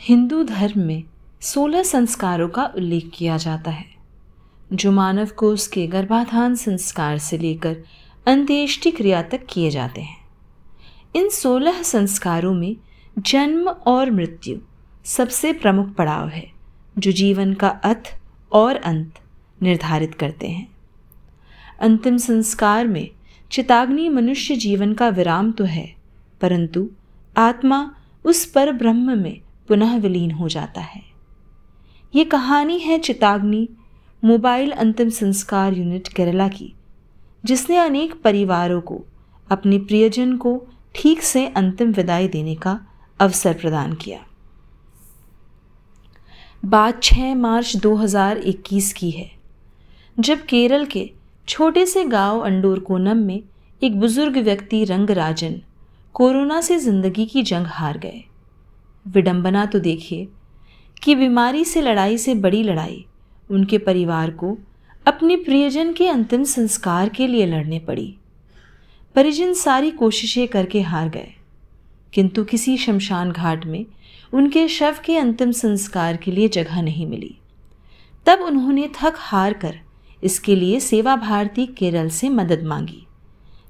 हिंदू धर्म में सोलह संस्कारों का उल्लेख किया जाता है, जो मानव को उसके गर्भाधान संस्कार से लेकर अंत्येष्टि क्रिया तक किए जाते हैं। इन सोलह संस्कारों में जन्म और मृत्यु सबसे प्रमुख पड़ाव है, जो जीवन का अथ और अंत निर्धारित करते हैं। अंतिम संस्कार में चिताग्नि मनुष्य जीवन का विराम तो है, परंतु आत्मा उस पर ब्रह्म में पुनः विलीन हो जाता है। ये कहानी है चिताग्नि मोबाइल अंतिम संस्कार यूनिट केरला की, जिसने अनेक परिवारों को, अपने प्रियजन को ठीक से अंतिम विदाई देने का अवसर प्रदान किया। बात 6 मार्च 2021 की है, जब केरल के छोटे से गाँव अंडोरकोनम में एक बुज़ुर्ग व्यक्ति रंगराजन कोरोना से ज़िंदगी की जंग हार गए। विडंबना तो देखिए कि बीमारी से लड़ाई से बड़ी लड़ाई उनके परिवार को अपने प्रियजन के अंतिम संस्कार के लिए लड़ने पड़ी। परिजन सारी कोशिशें करके हार गए। किंतु किसी शमशान घाट में उनके शव के अंतिम संस्कार के लिए जगह नहीं मिली। तब उन्होंने थक हार कर इसके लिए सेवा भारती केरल से मदद मांगी।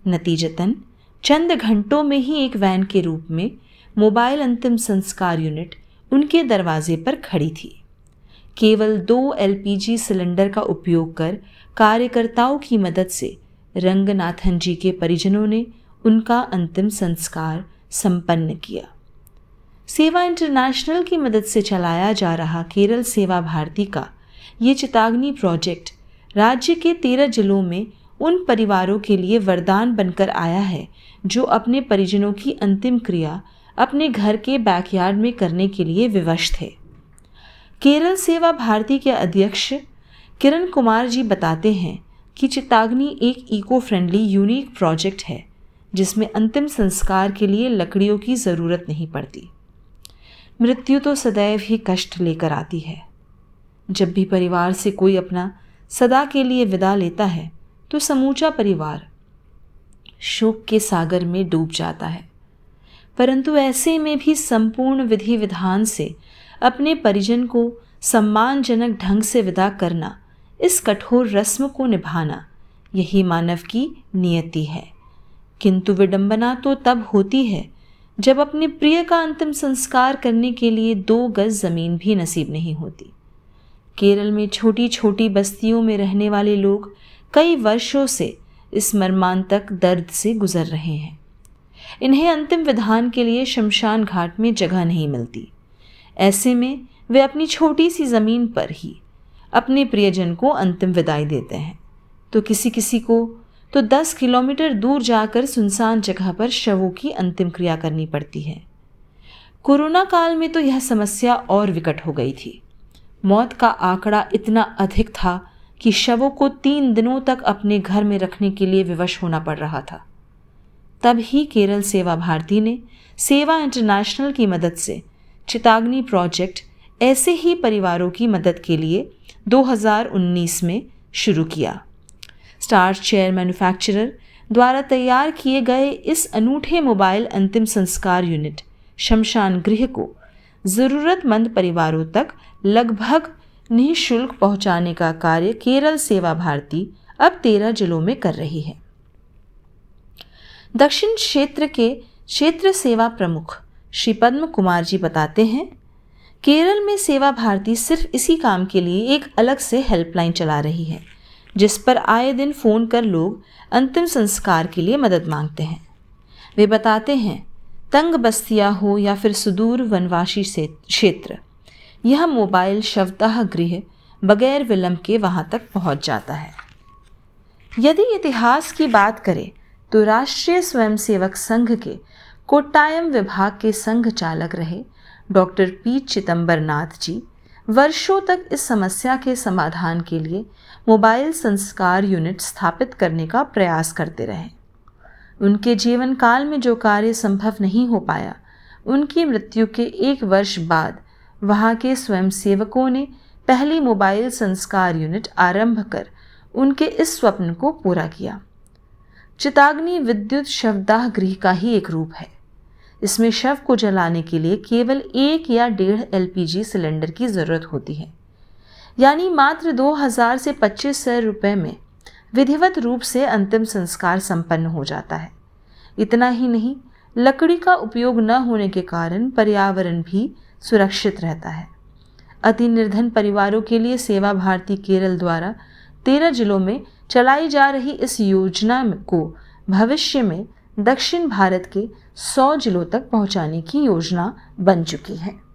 नतीजतन चंद घंटों में ही एक वैन के रूप में मोबाइल अंतिम संस्कार यूनिट उनके दरवाजे पर खड़ी थी। केवल दो एलपीजी सिलेंडर का उपयोग कर कार्यकर्ताओं की मदद से रंगनाथन जी के परिजनों ने उनका अंतिम संस्कार संपन्न किया। सेवा इंटरनेशनल की मदद से चलाया जा रहा केरल सेवा भारती का ये चिताग्नि प्रोजेक्ट राज्य के तेरह जिलों में उन परिवारों के लिए वरदान बनकर आया है, जो अपने परिजनों की अंतिम क्रिया अपने घर के बैकयार्ड में करने के लिए विवश थे। केरल सेवा भारती के अध्यक्ष किरण कुमार जी बताते हैं कि चिताग्नि एक इको फ्रेंडली यूनिक प्रोजेक्ट है, जिसमें अंतिम संस्कार के लिए लकड़ियों की ज़रूरत नहीं पड़ती। मृत्यु तो सदैव ही कष्ट लेकर आती है। जब भी परिवार से कोई अपना सदा के लिए विदा लेता है तो समूचा परिवार शोक के सागर में डूब जाता है। परंतु ऐसे में भी संपूर्ण विधि विधान से अपने परिजन को सम्मानजनक ढंग से विदा करना, इस कठोर रस्म को निभाना, यही मानव की नियति है। किंतु विडंबना तो तब होती है, जब अपने प्रिय का अंतिम संस्कार करने के लिए दो गज ज़मीन भी नसीब नहीं होती। केरल में छोटी छोटी बस्तियों में रहने वाले लोग कई वर्षों से इस मर्मांतक दर्द से गुजर रहे हैं। इन्हें अंतिम विधान के लिए शमशान घाट में जगह नहीं मिलती। ऐसे में वे अपनी छोटी सी ज़मीन पर ही अपने प्रियजन को अंतिम विदाई देते हैं। तो किसी किसी को तो दस किलोमीटर दूर जाकर सुनसान जगह पर शवों की अंतिम क्रिया करनी पड़ती है। कोरोना काल में तो यह समस्या और विकट हो गई थी। मौत का आंकड़ा इतना अधिक था कि शवों को तीन दिनों तक अपने घर में रखने के लिए विवश होना पड़ रहा था। तब ही केरल सेवा भारती ने सेवा इंटरनेशनल की मदद से चिताग्नि प्रोजेक्ट ऐसे ही परिवारों की मदद के लिए 2019 में शुरू किया। स्टार चेयर मैन्युफैक्चरर द्वारा तैयार किए गए इस अनूठे मोबाइल अंतिम संस्कार यूनिट शमशान गृह को ज़रूरतमंद परिवारों तक लगभग निःशुल्क पहुँचाने का कार्य केरल सेवा भारती अब तेरह जिलों में कर रही है। दक्षिण क्षेत्र के क्षेत्र सेवा प्रमुख श्री पद्म कुमार जी बताते हैं, केरल में सेवा भारती सिर्फ़ इसी काम के लिए एक अलग से हेल्पलाइन चला रही है, जिस पर आए दिन फ़ोन कर लोग अंतिम संस्कार के लिए मदद मांगते हैं। वे बताते हैं, तंग बस्तियाँ हो या फिर सुदूर वनवासी क्षेत्र, यह मोबाइल शवदाह गृह बगैर विलंब के वहाँ तक पहुँच जाता है। यदि इतिहास की बात करें तो राष्ट्रीय स्वयंसेवक संघ के कोट्टायम विभाग के संघ चालक रहे डॉक्टर पी चिदम्बर नाथ जी वर्षों तक इस समस्या के समाधान के लिए मोबाइल संस्कार यूनिट स्थापित करने का प्रयास करते रहे। उनके जीवन काल में जो कार्य संभव नहीं हो पाया, उनकी मृत्यु के एक वर्ष बाद वहाँ के स्वयंसेवकों ने पहली मोबाइल संस्कार यूनिट आरंभ कर उनके इस स्वप्न को पूरा किया। चिताग्नि विद्युत शवदाह गृह का ही एक रूप है। इसमें शव को जलाने के लिए केवल एक या डेढ़ एलपीजी सिलेंडर की ज़रूरत होती है। यानी मात्र 2000 से पच्चीस सौ रुपये में विधिवत रूप से अंतिम संस्कार संपन्न हो जाता है। इतना ही नहीं, लकड़ी का उपयोग न होने के कारण पर्यावरण भी सुरक्षित रहता है। अति निर्धन परिवारों के लिए सेवा भारती केरल द्वारा तेरह जिलों में चलाई जा रही इस योजना को भविष्य में दक्षिण भारत के सौ जिलों तक पहुँचाने की योजना बन चुकी है।